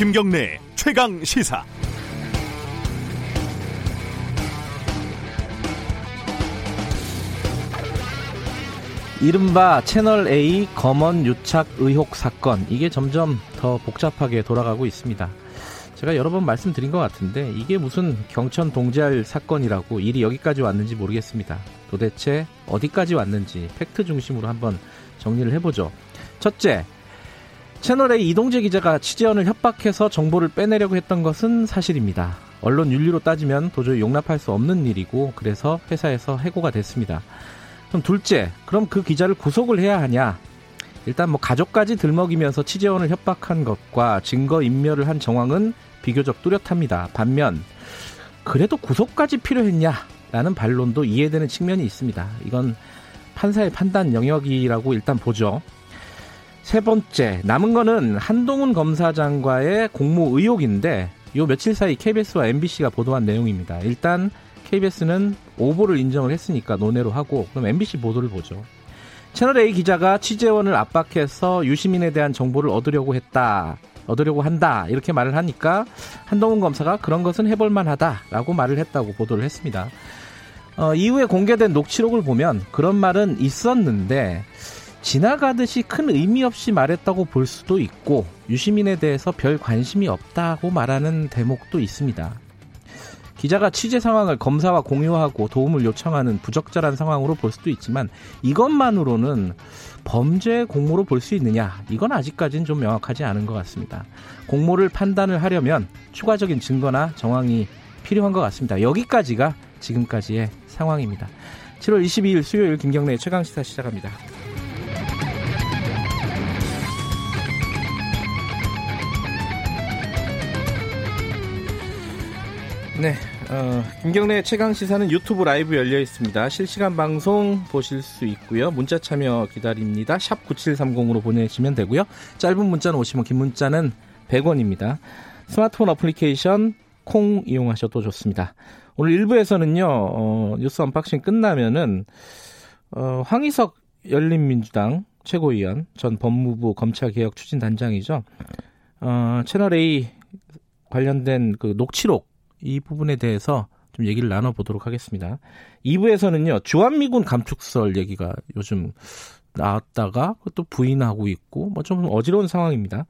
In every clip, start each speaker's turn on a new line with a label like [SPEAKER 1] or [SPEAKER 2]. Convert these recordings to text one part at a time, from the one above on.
[SPEAKER 1] 김경래 최강 시사.
[SPEAKER 2] 이른바 채널 A 검언 유착 의혹 사건 이게 점점 더 복잡하게 돌아가고 있습니다. 제가 여러 번 말씀드린 것 같은데 이게 무슨 경천 동지할 사건이라고 일이 여기까지 왔는지 모르겠습니다. 도대체 어디까지 왔는지 팩트 중심으로 한번 정리를 해보죠. 첫째, 채널A 이동재 기자가 취재원을 협박해서 정보를 빼내려고 했던 것은 사실입니다. 언론 윤리로 따지면 도저히 용납할 수 없는 일이고 그래서 회사에서 해고가 됐습니다. 그럼 둘째, 그럼 그 기자를 구속을 해야 하냐? 일단 뭐 가족까지 들먹이면서 취재원을 협박한 것과 증거 인멸을 한 정황은 비교적 뚜렷합니다. 반면 그래도 구속까지 필요했냐라는 반론도 이해되는 측면이 있습니다. 이건 판사의 판단 영역이라고 일단 보죠. 세 번째, 남은 거는 한동훈 검사장과의 공모 의혹인데 요 며칠 사이 KBS와 MBC가 보도한 내용입니다. 일단 KBS는 오보를 인정을 했으니까 논외로 하고 그럼 MBC 보도를 보죠. 채널A 기자가 취재원을 압박해서 유시민에 대한 정보를 얻으려고 했다. 얻으려고 한다. 이렇게 말을 하니까 한동훈 검사가 그런 것은 해볼 만하다라고 말을 했다고 보도를 했습니다. 어, 이후에 공개된 녹취록을 보면 그런 말은 있었는데 지나가듯이 큰 의미 없이 말했다고 볼 수도 있고 유시민에 대해서 별 관심이 없다고 말하는 대목도 있습니다. 기자가 취재 상황을 검사와 공유하고 도움을 요청하는 부적절한 상황으로 볼 수도 있지만 이것만으로는 범죄 공모로 볼 수 있느냐 이건 아직까지는 좀 명확하지 않은 것 같습니다. 공모를 판단을 하려면 추가적인 증거나 정황이 필요한 것 같습니다. 여기까지가 지금까지의 상황입니다. 7월 22일 수요일 김경래 최강 시사 시작합니다. 네, 어, 김경래 최강 시사는 유튜브 라이브 열려 있습니다. 실시간 방송 보실 수 있고요. 문자 참여 기다립니다. 샵 9730으로 보내시면 되고요. 짧은 문자는 50원, 긴 문자는 100원입니다. 스마트폰 어플리케이션 콩 이용하셔도 좋습니다. 오늘 1부에서는요, 어, 뉴스 unboxing 끝나면은, 어, 황희석 열린민주당 최고위원, 전 법무부 검찰개혁 추진단장이죠. 어, 채널A 관련된 그 녹취록 이 부분에 대해서 좀 얘기를 나눠보도록 하겠습니다. 2부에서는요, 주한미군 감축설 얘기가 요즘 나왔다가 또 부인하고 있고, 뭐 좀 어지러운 상황입니다.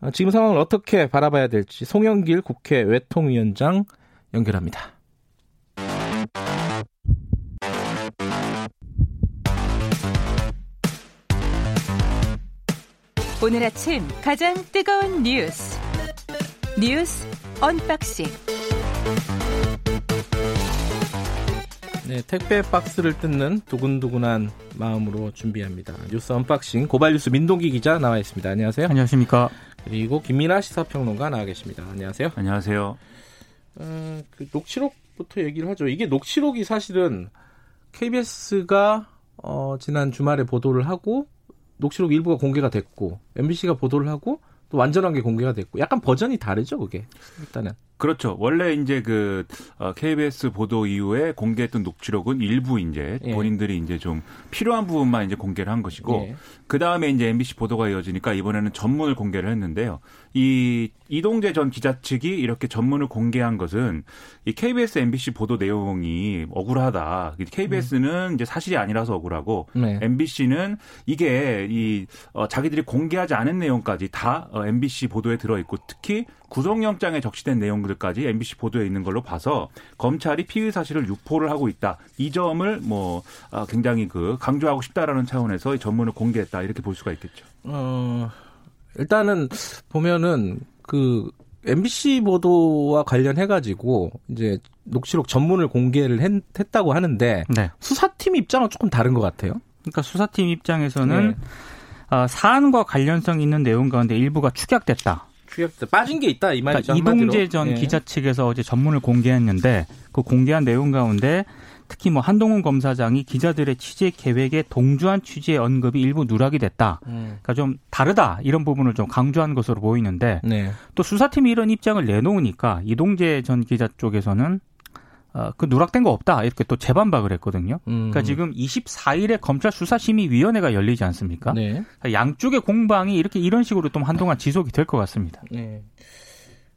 [SPEAKER 2] 아, 지금 상황을 어떻게 바라봐야 될지 송영길 국회 외통위원장 연결합니다.
[SPEAKER 3] 오늘 아침 가장 뜨거운 뉴스 뉴스 unboxing
[SPEAKER 2] 네, 택배 박스를 뜯는 두근두근한 마음으로 준비합니다. 뉴스 unboxing 고발뉴스 민동기 기자 나와 있습니다. 안녕하세요.
[SPEAKER 4] 안녕하십니까.
[SPEAKER 2] 그리고 김민아 시사평론가 나와 계십니다. 안녕하세요.
[SPEAKER 4] 안녕하세요.
[SPEAKER 2] 어, 그 녹취록부터 얘기를 하죠. 이게 녹취록이 사실은 KBS가 어, 지난 주말에 보도를 하고 녹취록 일부가 공개가 됐고 MBC가 보도를 하고 또 완전한 게 공개가 됐고 약간 버전이 다르죠, 그게 일단은.
[SPEAKER 4] 그렇죠. 원래 이제 그 어, KBS 보도 이후에 공개했던 녹취록은 일부 이제 예. 본인들이 이제 좀 필요한 부분만 이제 공개를 한 것이고 예. 그 다음에 이제 MBC 보도가 이어지니까 이번에는 전문을 공개를 했는데요. 이 이동재 전 기자 측이 이렇게 전문을 공개한 것은 이 KBS, MBC 보도 내용이 억울하다. KBS는 음. 이제 사실이 아니라서 억울하고 네. MBC는 이게 이 어, 자기들이 공개하지 않은 내용까지 다 어, MBC 보도에 들어 있고 특히 구속영장에 적시된 내용들까지 MBC 보도에 있는 걸로 봐서 검찰이 피의 사실을 유포를 하고 있다. 이 점을 뭐 아, 굉장히 그 강조하고 싶다라는 차원에서 전문을 공개했다 이렇게 볼 수가 있겠죠.
[SPEAKER 2] 어 일단은 보면은 그 MBC 보도와 관련해 가지고 이제 녹취록 전문을 공개를 했, 다고 하는데 네. 수사팀 입장은 조금 다른 것 같아요.
[SPEAKER 5] 그러니까 수사팀 입장에서는 네. 어, 사안과 관련성 있는 내용 가운데 일부가 축약됐다.
[SPEAKER 2] 축약됐 빠진 게 있다 이 말이죠.
[SPEAKER 5] 그러니까 이동재 전 네. 기자 측에서 어제 전문을 공개했는데 그 공개한 내용 가운데 특히 뭐 한동훈 검사장이 기자들의 취재 계획에 동조한 취재 언급이 일부 누락이 됐다. 음. 그러니까 좀 다르다 이런 부분을 좀 강조한 것으로 보이는데 네. 또 수사팀이 이런 입장을 내놓으니까 이동재 전 기자 쪽에서는 어, 그 누락된 거 없다 이렇게 또 재반박을 했거든요. 음. 그러니까 지금 24일에 검찰 수사심의위원회가 열리지 않습니까? 네. 그러니까 양쪽의 공방이 이렇게 이런 식으로 좀 한동안 지속이 될 것 같습니다. 네.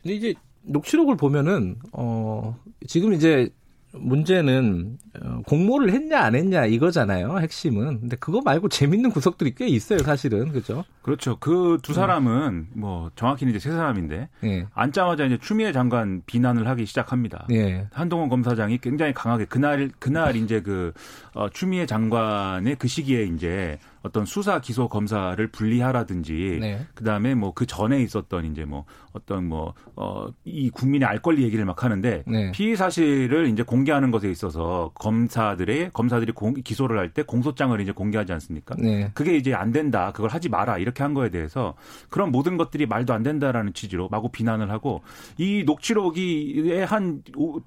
[SPEAKER 2] 근데 이제 녹취록을 보면은 어 지금 이제 문제는 어, 공모를 했냐 안 했냐 이거잖아요. 핵심은. 근데 그거 말고 재밌는 구석들이 꽤 있어요, 사실은. 그죠?
[SPEAKER 4] 그렇죠. 그 두 사람은 뭐 정확히는 이제 세 사람인데 예. 앉자마자 이제 추미애 장관 비난을 하기 시작합니다. 예. 한동훈 검사장이 굉장히 강하게 그날 그날 이제 그 어, 추미애 장관의 그 시기에 이제 어떤 수사 기소 검사를 분리하라든지 네. 그다음에 뭐 그 전에 있었던 이제 뭐 어떤 뭐 어 이 국민의 알 권리 얘기를 막 하는데 네. 피의 사실을 이제 공개하는 것에 있어서 검사들의 검사들이 공, 기소를 할 때 공소장을 이제 공개하지 않습니까? 네. 그게 이제 안 된다. 그걸 하지 마라. 이렇게 한 거에 대해서 그런 모든 것들이 말도 안 된다라는 취지로 마구 비난을 하고 이 녹취록이 한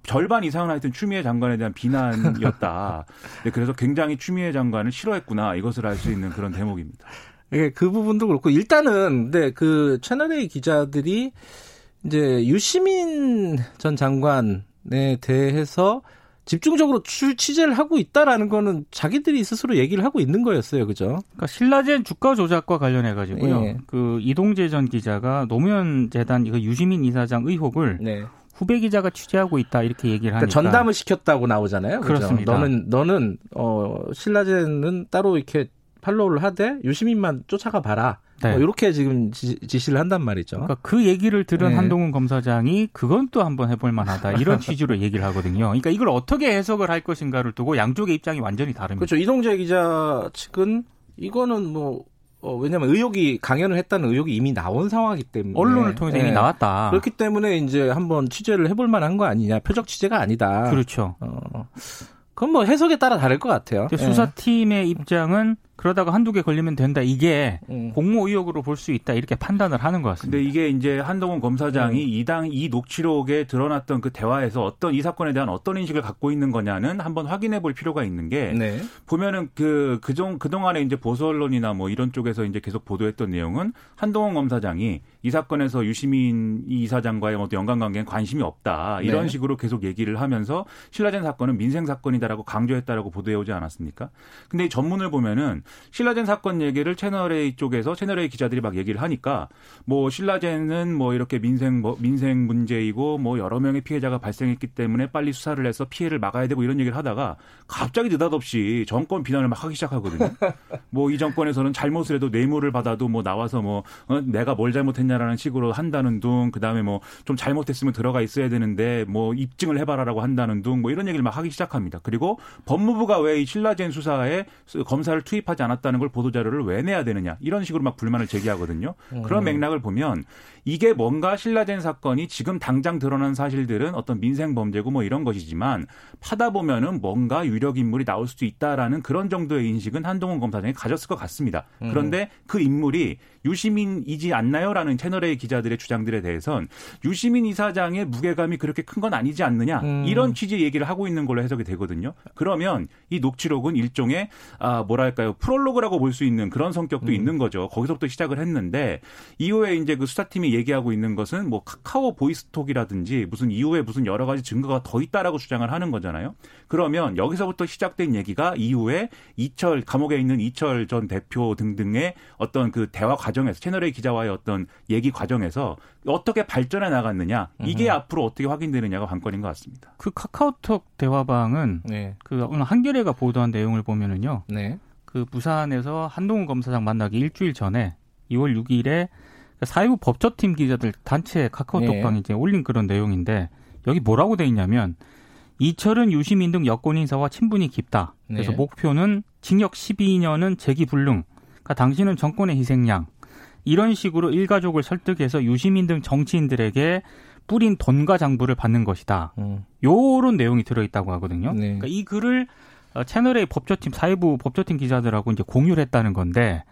[SPEAKER 4] 절반 이상은 하여튼 추미애 장관에 대한 비난이었다. 네, 그래서 굉장히 추미애 장관을 싫어했구나. 이것을 알 수 있는 있는 그런 대목입니다.
[SPEAKER 2] 예, 그 부분도 그렇고 일단은 근데 그 채널 A 기자들이 이제 유시민 전 장관에 대해서 집중적으로 취재를 하고 있다라는 거는 자기들이 스스로 얘기를 하고 있는 거였어요, 그죠?
[SPEAKER 5] 그러니까 신라젠 주가 조작과 관련해 가지고요. 네. 그 이동재 전 기자가 노무현 재단 이거 유시민 이사장 의혹을 네. 후배 기자가 취재하고 있다 이렇게 얘기를 그러니까 하니까
[SPEAKER 2] 그러니까 전담을 시켰다고 나오잖아요. 그죠? 그렇습니다. 너는 너는 어 신라젠은 따로 이렇게 팔로우를 하되 유시민만 쫓아가 봐라. 네. 뭐 이렇게 지금 지, 시를 한단 말이죠.
[SPEAKER 5] 그러니까 그 얘기를 들은 네. 한동훈 검사장이 그건 또 한번 해볼 만하다 이런 취지로 얘기를 하거든요. 그러니까 이걸 어떻게 해석을 할 것인가를 두고 양쪽의 입장이 완전히 다릅니다.
[SPEAKER 2] 그렇죠. 이동재 기자 측은 이거는 뭐 어, 왜냐하면 의혹이 강연을 했다는 의혹이 이미 나온 상황이기 때문에
[SPEAKER 5] 언론을 통해서 이미 네. 나왔다.
[SPEAKER 2] 그렇기 때문에 이제 한번 취재를 해볼 만한 거 아니냐. 표적 취재가 아니다.
[SPEAKER 5] 그렇죠. 어,
[SPEAKER 2] 그건 뭐 해석에 따라 다를 것 같아요.
[SPEAKER 5] 수사팀의 네. 입장은 그러다가 한두 개 걸리면 된다. 이게 음. 공모 의혹으로 볼 수 있다. 이렇게 판단을 하는 것 같습니다.
[SPEAKER 4] 근데 이게 이제 한동훈 검사장이 음. 이당 이 녹취록에 드러났던 그 대화에서 어떤 이 사건에 대한 어떤 인식을 갖고 있는 거냐는 한번 확인해 볼 필요가 있는 게 네. 보면은 그 그종 그동안에 이제 보수 언론이나 뭐 이런 쪽에서 이제 계속 보도했던 내용은 한동훈 검사장이 이 사건에서 유시민 이사장과의 어떤 연관관계엔 관심이 없다. 이런 네. 식으로 계속 얘기를 하면서 신라젠 사건은 민생 사건이다라고 강조했다라고 보도해 오지 않았습니까? 근데 이 전문을 보면은 신라젠 사건 얘기를 채널A 쪽에서 채널A 기자들이 막 얘기를 하니까 뭐 신라젠은 뭐 이렇게 민생 뭐 민생 문제이고 뭐 여러 명의 피해자가 발생했기 때문에 빨리 수사를 해서 피해를 막아야 되고 이런 얘기를 하다가 갑자기 느닷없이 정권 비난을 막 하기 시작하거든요. 뭐 이 정권에서는 잘못을 해도 뇌물을 받아도 뭐 나와서 뭐 어, 내가 뭘 잘못했냐라는 식으로 한다는 둥 그다음에 뭐 좀 잘못했으면 들어가 있어야 되는데 뭐 입증을 해봐라라고 한다는 둥 뭐 이런 얘기를 막 하기 시작합니다. 그리고 법무부가 왜 이 신라젠 수사에 검사를 투입하 지 않았다는 걸 보도자료를 왜 내야 되느냐 이런 식으로 막 불만을 제기하거든요. 음. 그런 맥락을 보면 이게 뭔가 신라젠 사건이 지금 당장 드러난 사실들은 어떤 민생 범죄고 뭐 이런 것이지만 파다 보면은 뭔가 유력 인물이 나올 수도 있다라는 그런 정도의 인식은 한동훈 검사장이 가졌을 것 같습니다. 음. 그런데 그 인물이 유시민이지 않나요라는 채널의 기자들의 주장들에 대해선 유시민 이사장의 무게감이 그렇게 큰 건 아니지 않느냐 음. 이런 취지의 얘기를 하고 있는 걸로 해석이 되거든요. 그러면 이 녹취록은 일종의 아 뭐랄까요 프롤로그라고 볼 수 있는 그런 성격도 음. 있는 거죠. 거기서부터 시작을 했는데 이후에 이제 그 수사팀이 얘기하고 있는 것은 뭐 카카오 보이스톡이라든지 무슨 이후에 무슨 여러 가지 증거가 더 있다라고 주장을 하는 거잖아요. 그러면 여기서부터 시작된 얘기가 이후에 이철 감옥에 있는 이철 전 대표 등등의 어떤 그 대화 과정에서 채널A 기자와의 어떤 얘기 과정에서 어떻게 발전해 나갔느냐 이게 음. 앞으로 어떻게 확인되느냐가 관건인 것 같습니다.
[SPEAKER 5] 그 카카오톡 대화방은 네. 그 오늘 한겨레가 보도한 내용을 보면은요. 네. 그 부산에서 한동훈 검사장 만나기 일주일 전에 2월 6일에 사회부 법조팀 기자들 단체 카카오톡방에 네. 이제 올린 그런 내용인데 여기 뭐라고 돼 있냐면 이철은 유시민 등 여권 인사와 친분이 깊다. 그래서 네. 목표는 징역 12년은 재기 불능. 그러니까 당신은 정권의 희생양. 이런 식으로 일가족을 설득해서 유시민 등 정치인들에게 뿌린 돈과 장부를 받는 것이다. 음. 요런 내용이 들어있다고 하거든요. 네. 그러니까 이 글을 어, 채널의 법조팀 사회부 법조팀 기자들하고 이제 공유를 했다는 건데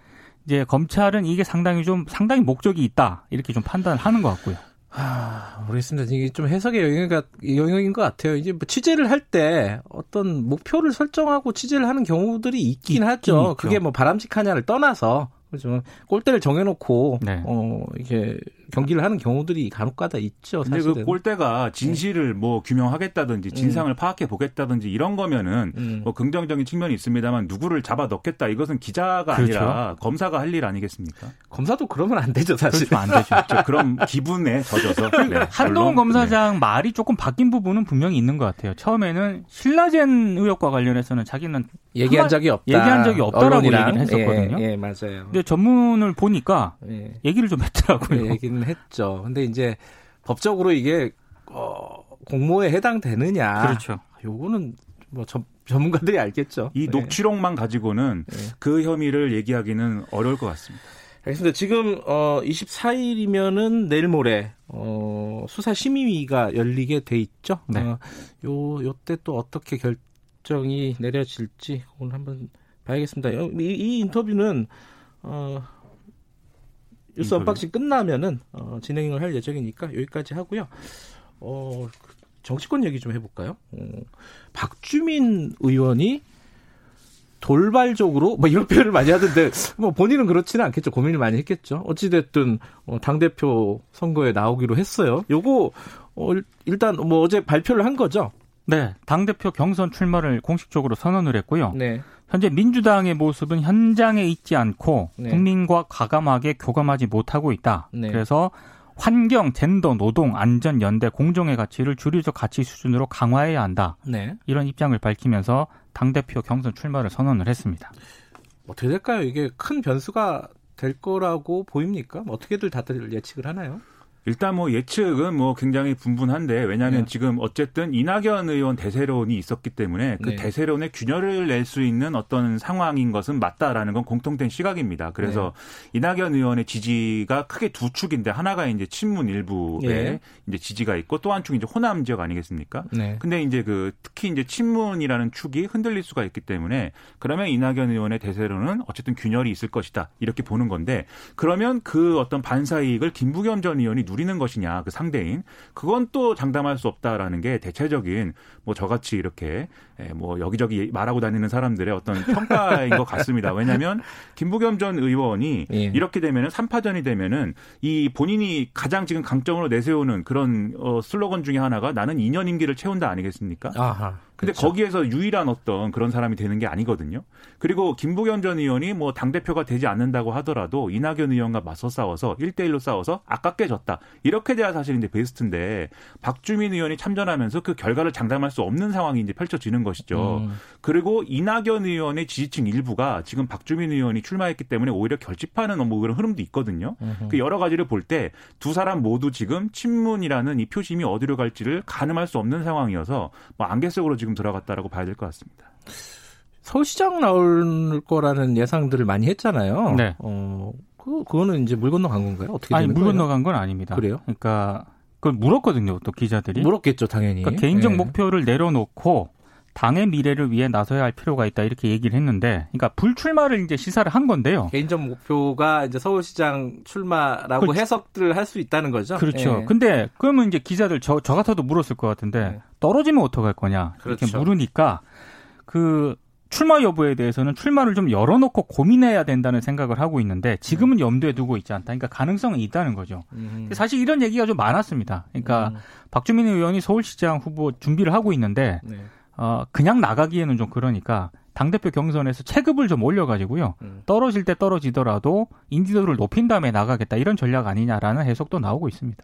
[SPEAKER 5] 이제 검찰은 이게 상당히 좀 상당히 목적이 있다 이렇게 좀 판단하는 것 같고요.
[SPEAKER 2] 아, 모르겠습니다. 이게 좀 해석의 영역가, 영역인 것 같아요. 이제 뭐 취재를 할 때 어떤 목표를 설정하고 취재를 하는 경우들이 있긴, 있긴 하죠. 있죠. 그게 뭐 바람직하냐를 떠나서 그죠. 꼴대를 정해놓고 네. 어 이게 경기를 하는 경우들이 간혹가다 있죠.
[SPEAKER 4] 근데 그 꼴대가 진실을 뭐 규명하겠다든지 음. 진상을 음. 파악해 보겠다든지 이런 거면은 음. 뭐 긍정적인 측면이 있습니다만 누구를 잡아 넣겠다 이것은 기자가 그렇죠. 아니라 검사가 할 일 아니겠습니까?
[SPEAKER 2] 검사도 그러면 안 되죠 사실.
[SPEAKER 5] 안 되죠.
[SPEAKER 4] 그럼 기분에 젖어서
[SPEAKER 5] 네, 한동훈 검사장 네. 말이 조금 바뀐 부분은 분명히 있는 것 같아요. 처음에는 신라젠 의혹과 관련해서는 자기는
[SPEAKER 2] 얘기한 적이 없다.
[SPEAKER 5] 얘기한 적이 없다라고 언론이랑. 얘기를 했었거든요.
[SPEAKER 2] 예, 예, 맞아요.
[SPEAKER 5] 근데 전문을 보니까 예. 얘기를 좀 했더라고요.
[SPEAKER 2] 예, 얘기는 했죠. 근데 이제 법적으로 이게 어, 공모에 해당되느냐.
[SPEAKER 5] 그렇죠.
[SPEAKER 2] 요거는 뭐 전, 전문가들이 알겠죠.
[SPEAKER 4] 이 예. 녹취록만 가지고는 예. 그 혐의를 얘기하기는 어려울 것 같습니다.
[SPEAKER 2] 알겠습니다. 지금 어 24일이면은 내일 모레 어 수사 심의위가 열리게 돼 있죠. 네. 어, 요 요때 또 어떻게 결정이 내려질지 오늘 한번 봐야겠습니다. 이, 이 인터뷰는 어 뉴스 unboxing 끝나면은 어, 진행을 할 예정이니까 여기까지 하고요. 어, 정치권 얘기 좀 해볼까요? 어, 박주민 의원이 돌발적으로 뭐 이런 표현을 많이 하던데 뭐 본인은 그렇지는 않겠죠. 고민을 많이 했겠죠. 어찌 됐든 어, 당 대표 선거에 나오기로 했어요. 요거 어, 일단 뭐 어제 발표를 한 거죠.
[SPEAKER 5] 네, 당 대표 경선 출마를 공식적으로 선언을 했고요. 네. 현재 민주당의 모습은 현장에 있지 않고 네. 국민과 과감하게 교감하지 못하고 있다. 네. 그래서 환경, 젠더, 노동, 안전, 연대, 공정의 가치를 주류적 가치 수준으로 강화해야 한다. 네. 이런 입장을 밝히면서 당 대표 경선 출마를 선언을 했습니다.
[SPEAKER 2] 어떻게 될까요? 이게 큰 변수가 될 거라고 보입니까? 어떻게들 다들 예측을 하나요?
[SPEAKER 4] 일단 뭐 예측은 뭐 굉장히 분분한데 왜냐하면 네. 지금 어쨌든 이낙연 의원 대세론이 있었기 때문에 그 네. 대세론에 균열을 낼 수 있는 어떤 상황인 것은 맞다라는 건 공통된 시각입니다. 그래서 네. 이낙연 의원의 지지가 크게 두 축인데 하나가 이제 친문 일부에 네. 이제 지지가 있고 또 한 축이 이제 호남 지역 아니겠습니까? 네. 근데 이제 그 특히 이제 친문이라는 축이 흔들릴 수가 있기 때문에 그러면 이낙연 의원의 대세론은 어쨌든 균열이 있을 것이다 이렇게 보는 건데 그러면 그 어떤 반사 이익을 김부겸 전 의원이 누리는 것이냐 그 상대인 그건 또 장담할 수 없다라는 게 대체적인 뭐 저같이 이렇게 예, 뭐 여기저기 말하고 다니는 사람들의 어떤 평가인 것 같습니다. 왜냐하면 김부겸 전 의원이 예. 이렇게 되면은 3파전이 되면은 이 본인이 가장 지금 강점으로 내세우는 그런 어 슬로건 중에 하나가 나는 2년 임기를 채운다 아니겠습니까? 아하. 근데 그렇죠. 거기에서 유일한 어떤 그런 사람이 되는 게 아니거든요. 그리고 김부겸 전 의원이 뭐 당대표가 되지 않는다고 하더라도 이낙연 의원과 맞서 싸워서 1대1로 싸워서 아깝게 졌다. 이렇게 돼야 사실 이제 베스트인데 박주민 의원이 참전하면서 그 결과를 장담할 수 없는 상황이 이제 펼쳐지는 것이죠. 음. 그리고 이낙연 의원의 지지층 일부가 지금 박주민 의원이 출마했기 때문에 오히려 결집하는 뭐 그런 흐름도 있거든요. 그 여러 가지를 볼 때 두 사람 모두 지금 친문이라는 이 표심이 어디로 갈지를 가늠할 수 없는 상황이어서 뭐 안개 속으로 지금 들어갔다라고 봐야 될 것 같습니다.
[SPEAKER 2] 서울시장 나올 거라는 예상들을 많이 했잖아요. 네. 어, 그, 그거는 이제 물 건너간 건가요? 어떻게
[SPEAKER 5] 아니,
[SPEAKER 2] 물
[SPEAKER 5] 건너간 건 아닙니다.
[SPEAKER 2] 그래요?
[SPEAKER 5] 그러니까 그걸 물었거든요, 또 기자들이.
[SPEAKER 2] 물었겠죠, 당연히.
[SPEAKER 5] 그러니까 개인적 네. 목표를 내려놓고 당의 미래를 위해 나서야 할 필요가 있다 이렇게 얘기를 했는데, 그러니까 불출마를 이제 시사를 한 건데요.
[SPEAKER 2] 개인적 목표가 이제 서울시장 출마라고 그렇죠. 해석들을 할 수 있다는 거죠.
[SPEAKER 5] 그렇죠. 네. 근데 그러면 이제 기자들 저, 저 같아도 물었을 것 같은데 네. 떨어지면 어떡할 거냐 이렇게 그렇죠. 물으니까 그 출마 여부에 대해서는 출마를 좀 열어놓고 고민해야 된다는 생각을 하고 있는데 지금은 네. 염두에 두고 있지 않다. 그러니까 가능성은 있다는 거죠. 음. 사실 이런 얘기가 좀 많았습니다. 그러니까 음. 박주민 의원이 서울시장 후보 준비를 하고 있는데 네. 어, 그냥 나가기에는 좀 그러니까 당대표 경선에서 체급을 좀 올려가지고요. 음. 떨어질 때 떨어지더라도 인지도를 높인 다음에 나가겠다 이런 전략 아니냐라는 해석도 나오고 있습니다.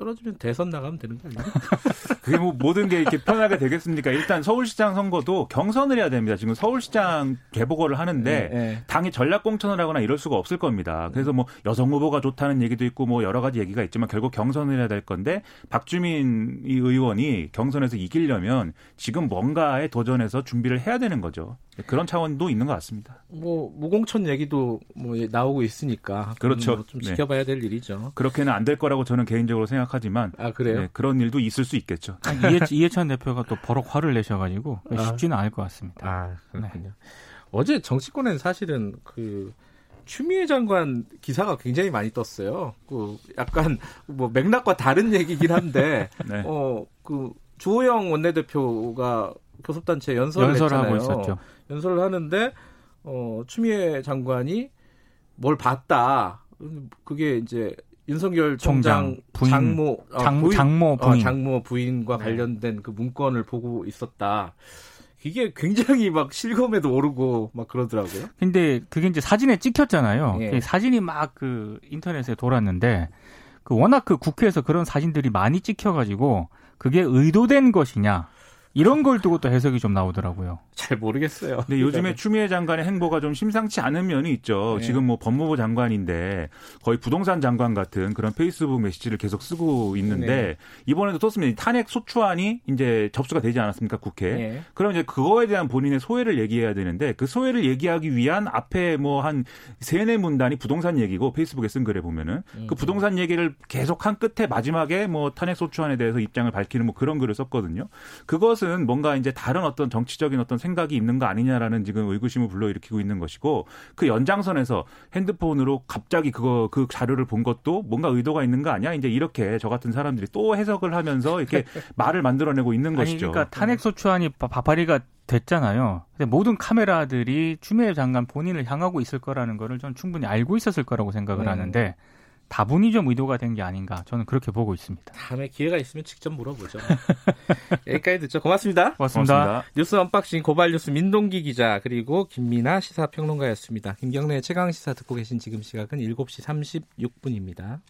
[SPEAKER 2] 떨어지면 대선 나가면 되는 거 아니에요?
[SPEAKER 4] 그게 뭐 모든 게 이렇게 편하게 되겠습니까? 일단 서울시장 선거도 경선을 해야 됩니다. 지금 서울시장 개보고를 하는데 네, 네. 당이 전략 공천을 하거나 이럴 수가 없을 겁니다. 그래서 뭐 여성 후보가 좋다는 얘기도 있고 뭐 여러 가지 얘기가 있지만 결국 경선을 해야 될 건데 박주민 의원이 경선에서 이기려면 지금 뭔가에 도전해서 준비를 해야 되는 거죠. 그런 차원도 있는 것 같습니다.
[SPEAKER 2] 뭐 무공천 얘기도 뭐 나오고 있으니까
[SPEAKER 4] 그렇죠.
[SPEAKER 2] 뭐좀 네. 지켜봐야 될 일이죠.
[SPEAKER 4] 그렇게는 안 될 거라고 저는 개인적으로 생각하지만
[SPEAKER 2] 아 그래요? 네,
[SPEAKER 4] 그런 일도 있을 수 있겠죠.
[SPEAKER 5] 아, 이해, 이해 찬 대표가 또 버럭 화를 내셔가지고 아. 쉽지는 않을 것 같습니다.
[SPEAKER 2] 아 그렇군요. 네. 어제 정치권엔 사실은 그 추미애 장관 기사가 굉장히 많이 떴어요. 그 약간 뭐 맥락과 다른 얘기긴 한데 네. 어그 주호영 원내대표가 교섭단체 연설을 연설하고 했잖아요. 있었죠. 연설을 하는데 어, 추미애 장관이 뭘 봤다. 그게 이제 윤석열 총장, 부인, 장모
[SPEAKER 5] 어, 장, 부인, 장모
[SPEAKER 2] 부인 어, 장모 부인과 네. 관련된 그 문건을 보고 있었다. 이게 굉장히 막 실검에도 오르고 막 그러더라고요.
[SPEAKER 5] 근데 그게 이제 사진에 찍혔잖아요. 예. 사진이 막 그 인터넷에 돌았는데 그 워낙 그 국회에서 그런 사진들이 많이 찍혀가지고 그게 의도된 것이냐 이런 걸 두고 또 해석이 좀 나오더라고요.
[SPEAKER 2] 잘 모르겠어요.
[SPEAKER 4] 근데 요즘에 추미애 장관의 행보가 좀 심상치 않은 면이 있죠. 네. 지금 뭐 법무부 장관인데 거의 부동산 장관 같은 그런 페이스북 메시지를 계속 쓰고 있는데 네. 이번에도 썼습니다. 탄핵 소추안이 이제 접수가 되지 않았습니까 국회? 네. 그럼 이제 그거에 대한 본인의 소회를 얘기해야 되는데 그 소회를 얘기하기 위한 앞에 뭐 한 세네 문단이 부동산 얘기고 페이스북에 쓴 글에 보면은 음. 그 부동산 얘기를 계속 한 끝에 마지막에 뭐 탄핵 소추안에 대해서 입장을 밝히는 뭐 그런 글을 썼거든요. 그것 것은 뭔가 이제 다른 어떤 정치적인 어떤 생각이 있는 거 아니냐라는 지금 의구심을 불러일으키고 있는 것이고 그 연장선에서 핸드폰으로 갑자기 그거 그 자료를 본 것도 뭔가 의도가 있는 거 아니야? 이제 이렇게 저 같은 사람들이 또 해석을 하면서 이렇게 말을 만들어내고 있는
[SPEAKER 5] 아니,
[SPEAKER 4] 것이죠.
[SPEAKER 5] 그러니까 탄핵 소추안이 발의가 됐잖아요. 근데 모든 카메라들이 추미애 장관 본인을 향하고 있을 거라는 거를 전 충분히 알고 있었을 거라고 생각을 네. 하는데 다분히 좀 의도가 된 게 아닌가 저는 그렇게 보고 있습니다.
[SPEAKER 2] 다음에 기회가 있으면 직접 물어보죠. 여기까지 듣죠. 고맙습니다.
[SPEAKER 5] 고맙습니다. 고맙습니다.
[SPEAKER 2] 뉴스 unboxing 고발뉴스 민동기 기자 그리고 김민아 시사평론가였습니다. 김경래 최강 시사 듣고 계신 지금 시각은 7시 36분입니다.